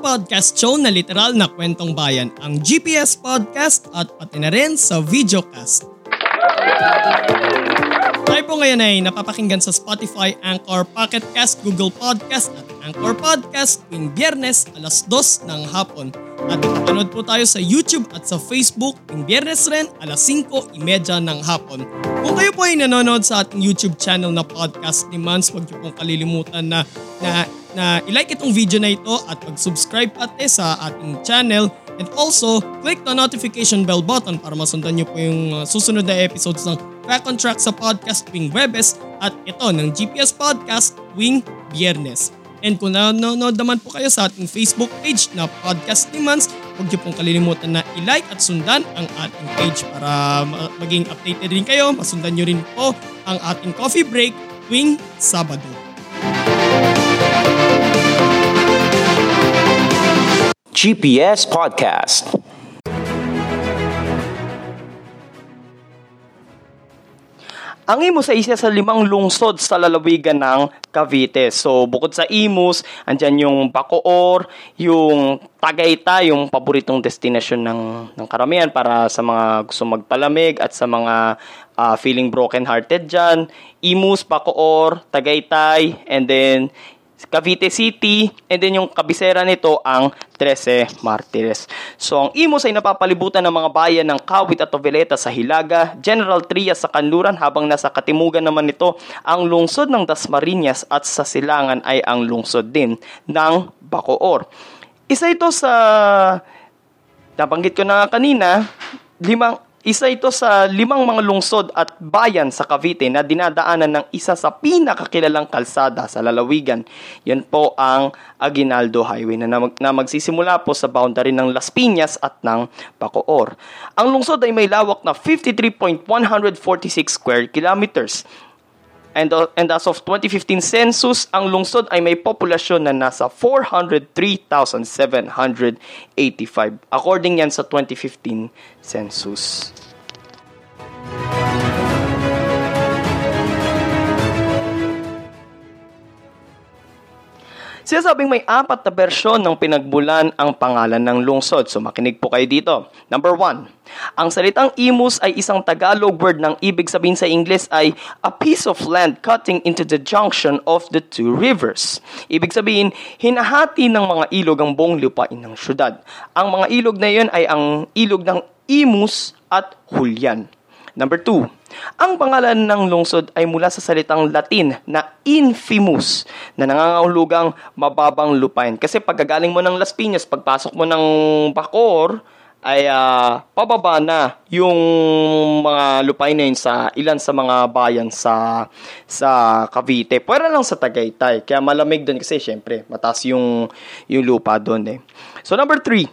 Podcast show na literal na kwentong bayan, ang GPS Podcast at pati na rin sa videocast. Tayo po ngayon ay napapakinggan sa Spotify, Anchor, Pocket Cast, Google Podcast at Anchor Podcast tuwing biyernes alas 2 ng hapon. At napapanood po tayo sa YouTube at sa Facebook tuwing biyernes rin alas 5.30 ng hapon. Kung kayo po ay nanonood sa ating YouTube channel na Podcast ni Mans, huwag niyo pong kalilimutan na, na, na i-like itong video na ito at mag-subscribe pati sa ating channel And also, click the notification bell button para masundan niyo po yung uh, susunod na episodes ng Back on Track sa podcast tuwing Webes at ito ng GPS Podcast tuwing Biyernes. And kung nanonood naman po kayo sa ating Facebook page na Podcast ni Mans, huwag niyo pong kalilimutan na i-like at sundan ang ating page para ma- maging updated rin kayo. Masundan niyo rin po ang ating coffee break tuwing Sabado. GPS Podcast. Ang Imus ay isa sa limang lungsod sa lalawigan ng Cavite. So, bukod sa Imus, andyan yung Bacoor, yung Tagaytay, yung paboritong destinasyon ng, ng karamihan para sa mga gusto magpalamig at sa mga ah, feeling broken-hearted dyan. Imus, Bacoor, Tagaytay, and then Cavite City, and then yung kabisera nito ang Trece Martires. So ang Imus ay napapalibutan ng mga bayan ng Kawit at Oveleta sa Hilaga, General Trias sa Kanluran habang nasa katimugan naman nito ang lungsod ng Dasmariñas at sa Silangan ay ang lungsod din ng Bacoor. Isa ito sa nabanggit ko na kanina, limang isa ito sa limang mga lungsod at bayan sa Cavite na dinadaanan ng isa sa pinakakilalang kalsada sa lalawigan. Yan po ang Aguinaldo Highway na, mag- na magsisimula po sa boundary ng Las Piñas at ng Bacoor. Ang lungsod ay may lawak na 53.146 square kilometers. And, uh, and as of 2015 census, ang lungsod ay may populasyon na nasa 403,785 according yan sa 2015 census. Sinasabing may apat na bersyon ng pinagbulan ang pangalan ng lungsod. So makinig po kayo dito. Number one, ang salitang imus ay isang Tagalog word ng ibig sabihin sa Ingles ay a piece of land cutting into the junction of the two rivers. Ibig sabihin, hinahati ng mga ilog ang buong lupain ng syudad. Ang mga ilog na iyon ay ang ilog ng Imus at Hulyan. Number two, ang pangalan ng lungsod ay mula sa salitang Latin na infimus na nangangahulugang mababang lupain. Kasi pagkagaling mo ng Las Piñas, pagpasok mo ng Bacoor, ay ah, pababa na yung mga lupain na yun sa ilan sa mga bayan sa sa Cavite. Pwera lang sa Tagaytay. Kaya malamig doon kasi syempre mataas yung yung lupa doon eh. So number three,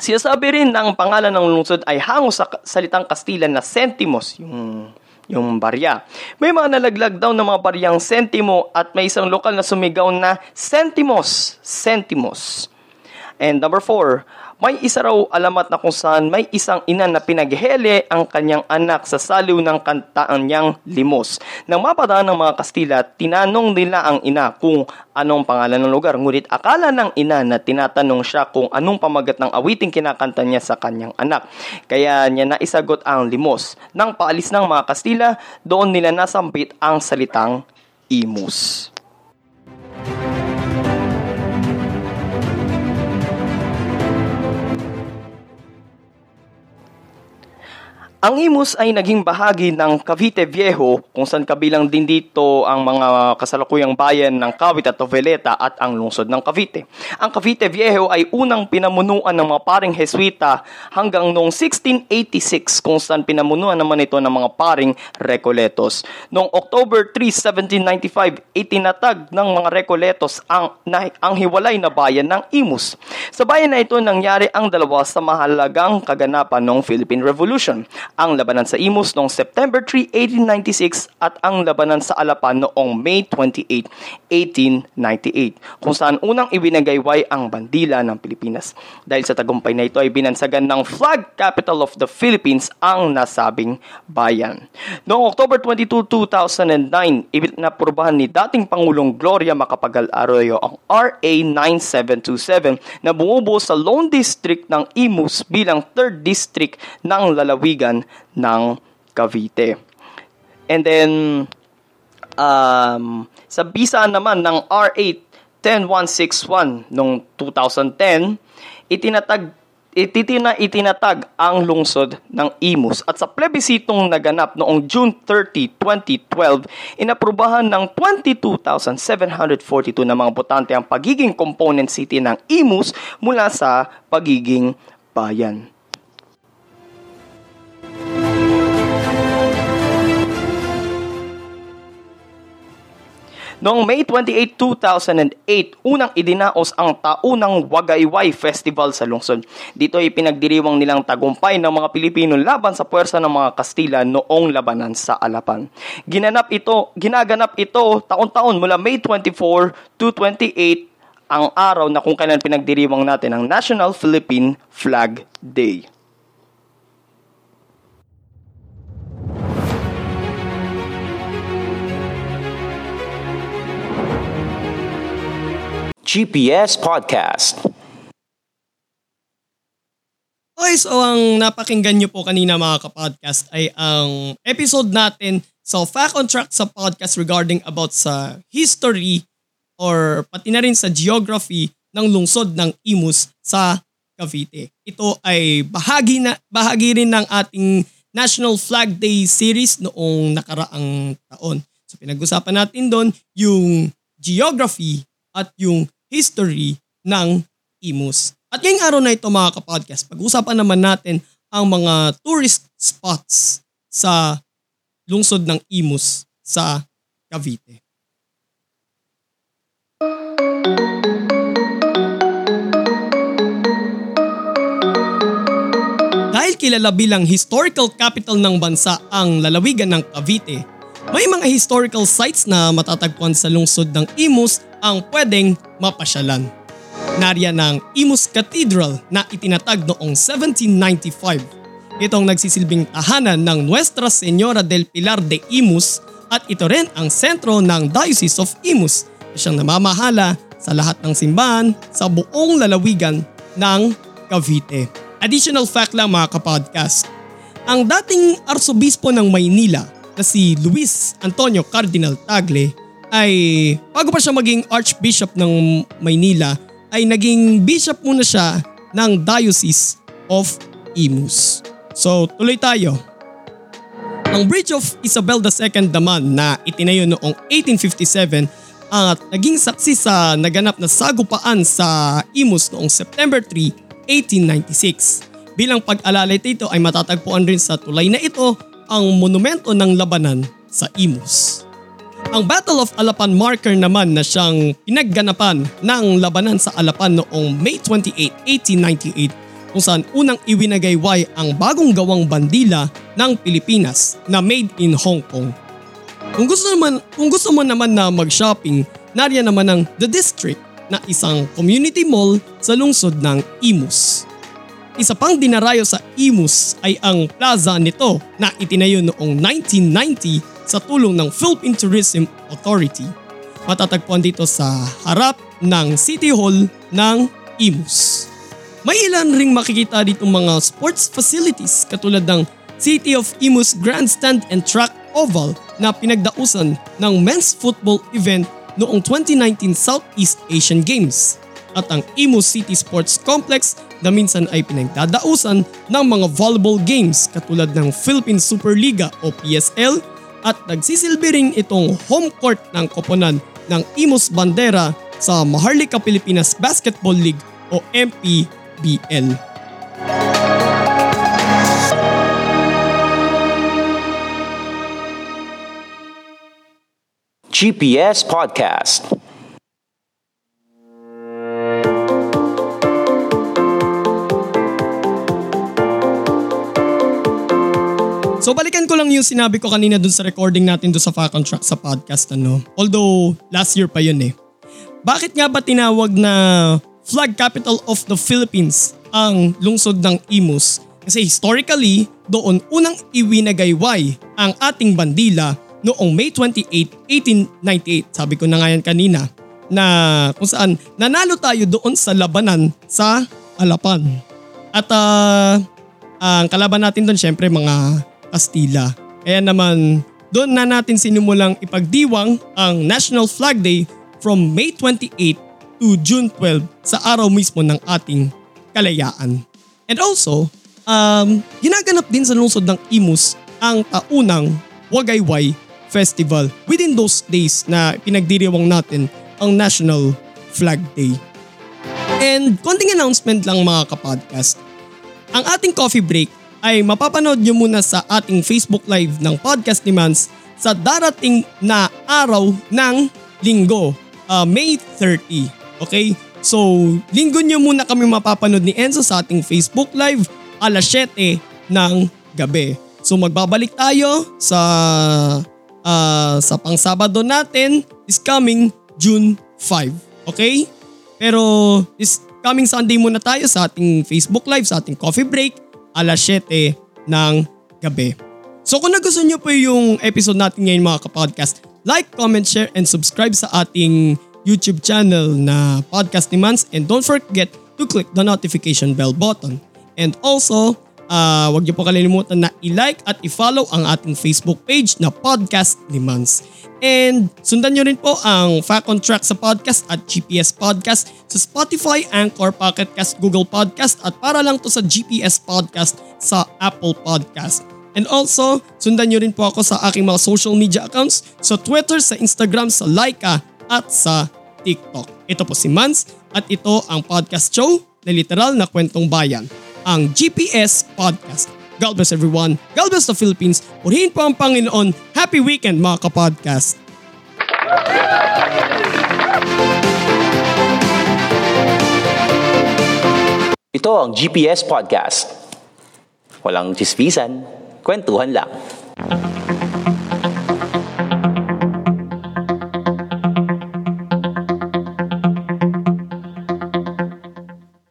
Sinasabi rin na ang pangalan ng lungsod ay hango sa salitang Kastilan na sentimos, yung yung barya. May mga nalaglag daw ng mga baryang sentimo at may isang lokal na sumigaw na sentimos, sentimos. And number four, may isa raw alamat na kung saan may isang ina na pinaghele ang kanyang anak sa saliw ng kantaan niyang limos. Nang mapadaan ng mga Kastila, tinanong nila ang ina kung anong pangalan ng lugar. Ngunit akala ng ina na tinatanong siya kung anong pamagat ng awiting kinakanta niya sa kanyang anak. Kaya niya naisagot ang limos. Nang paalis ng mga Kastila, doon nila nasampit ang salitang imus. Ang Imus ay naging bahagi ng Cavite Viejo kung saan kabilang din dito ang mga kasalukuyang bayan ng Cavite at Oveleta at ang lungsod ng Cavite. Ang Cavite Viejo ay unang pinamunuan ng mga paring Jesuita hanggang noong 1686 kung saan pinamunuan naman ito ng mga paring Recoletos. Noong October 3, 1795, itinatag ng mga Recoletos ang, na, ang hiwalay na bayan ng Imus. Sa bayan na ito nangyari ang dalawa sa mahalagang kaganapan ng Philippine Revolution ang labanan sa Imus noong September 3, 1896 at ang labanan sa Alapan noong May 28, 1898 kung saan unang ibinagayway ang bandila ng Pilipinas. Dahil sa tagumpay na ito ay binansagan ng flag capital of the Philippines ang nasabing bayan. Noong October 22, 2009, inapurbahan ni dating Pangulong Gloria Macapagal Arroyo ang RA 9727 na bumubuo sa Lone District ng Imus bilang 3rd District ng lalawigan ng Cavite. And then, um, sa bisa naman ng R8 10161 noong 2010, itinatag ititina itinatag ang lungsod ng Imus at sa plebisitong naganap noong June 30, 2012, inaprubahan ng 22,742 na mga botante ang pagiging component city ng Imus mula sa pagiging bayan. Noong May 28, 2008, unang idinaos ang taunang Wagayway Festival sa lungsod. Dito ay pinagdiriwang nilang tagumpay ng mga Pilipino laban sa puwersa ng mga Kastila noong labanan sa Alapan. Ginanap ito, ginaganap ito taon-taon mula May 24 to 28 ang araw na kung kailan pinagdiriwang natin ang National Philippine Flag Day. GPS Podcast. Okay, so ang napakinggan nyo po kanina mga kapodcast ay ang episode natin sa Fact on Track sa podcast regarding about sa history or pati na rin sa geography ng lungsod ng Imus sa Cavite. Ito ay bahagi na bahagi rin ng ating National Flag Day series noong nakaraang taon. So pinag-usapan natin doon yung geography at yung history ng Imus. At ngayong araw na ito mga kapodcast, pag-usapan naman natin ang mga tourist spots sa lungsod ng Imus sa Cavite. Dahil kilala bilang historical capital ng bansa ang lalawigan ng Cavite, may mga historical sites na matatagpuan sa lungsod ng Imus ang pwedeng mapasyalan. Narya ng Imus Cathedral na itinatag noong 1795. Itong nagsisilbing tahanan ng Nuestra Señora del Pilar de Imus at ito rin ang sentro ng Diocese of Imus na siyang namamahala sa lahat ng simbahan sa buong lalawigan ng Cavite. Additional fact lang mga kapodcast. Ang dating arsobispo ng Maynila na si Luis Antonio Cardinal Tagle ay bago pa siya maging Archbishop ng Maynila ay naging bishop muna siya ng Diocese of Imus. So tuloy tayo. Ang Bridge of Isabel II naman na itinayo noong 1857 at naging saksi sa naganap na sagupaan sa Imus noong September 3, 1896. Bilang pag-alala dito ay matatagpuan rin sa tulay na ito ang monumento ng labanan sa Imus. Ang Battle of Alapan marker naman na siyang pinagganapan ng labanan sa Alapan noong May 28, 1898 kung saan unang iwinagayway ang bagong gawang bandila ng Pilipinas na made in Hong Kong. Kung gusto naman, kung gusto mo naman na mag-shopping, nariyan naman ang The District na isang community mall sa lungsod ng Imus. Isa pang dinarayo sa Imus ay ang plaza nito na itinayo noong 1990 sa tulong ng Philippine Tourism Authority. Matatagpuan dito sa harap ng City Hall ng Imus. May ilan ring makikita dito mga sports facilities katulad ng City of Imus Grandstand and Track Oval na pinagdausan ng men's football event noong 2019 Southeast Asian Games at ang Imus City Sports Complex na minsan ay pinagdadausan ng mga volleyball games katulad ng Philippine Superliga o PSL at nagsisilbi rin itong home court ng koponan ng Imus Bandera sa Maharlika Pilipinas Basketball League o MPBL. GPS Podcast. So balikan ko lang yung sinabi ko kanina dun sa recording natin dun sa Falcon Track sa podcast ano. Although last year pa yun eh. Bakit nga ba tinawag na flag capital of the Philippines ang lungsod ng Imus? Kasi historically, doon unang iwinagayway ang ating bandila noong May 28, 1898. Sabi ko na nga yan kanina na kung saan nanalo tayo doon sa labanan sa Alapan. At ah, ang kalaban natin doon syempre mga Kastila. Kaya naman doon na natin sinimulang ipagdiwang ang National Flag Day from May 28 to June 12 sa araw mismo ng ating kalayaan. And also, um, ginaganap din sa lungsod ng Imus ang taunang Wagayway Festival within those days na pinagdiriwang natin ang National Flag Day. And konting announcement lang mga kapodcast. Ang ating coffee break ay mapapanood nyo muna sa ating Facebook Live ng Podcast ni Mans sa darating na araw ng linggo, uh, May 30. Okay? So, linggo nyo muna kami mapapanood ni Enzo sa ating Facebook Live alas 7 ng gabi. So magbabalik tayo sa uh, sa pangsabado natin is coming June 5. Okay? Pero this coming Sunday muna tayo sa ating Facebook Live, sa ating coffee break alas 7 ng gabi. So kung nagustuhan nyo po yung episode natin ngayon mga kapodcast, like, comment, share, and subscribe sa ating YouTube channel na Podcast ni and don't forget to click the notification bell button. And also, uh, wag niyo po kalilimutan na i-like at i-follow ang ating Facebook page na Podcast ni Mans. And sundan nyo rin po ang Fact on Track sa podcast at GPS Podcast sa Spotify, Anchor, Pocket Cast, Google Podcast at para lang to sa GPS Podcast sa Apple Podcast. And also, sundan nyo rin po ako sa aking mga social media accounts sa Twitter, sa Instagram, sa Laika at sa TikTok. Ito po si Mans at ito ang podcast show na literal na kwentong bayan, ang GPS Podcast. God bless everyone. God bless the Philippines. Purihin po ang Panginoon. Happy weekend mga kapodcast. Ito ang GPS Podcast. Walang chismisan, kwentuhan lang.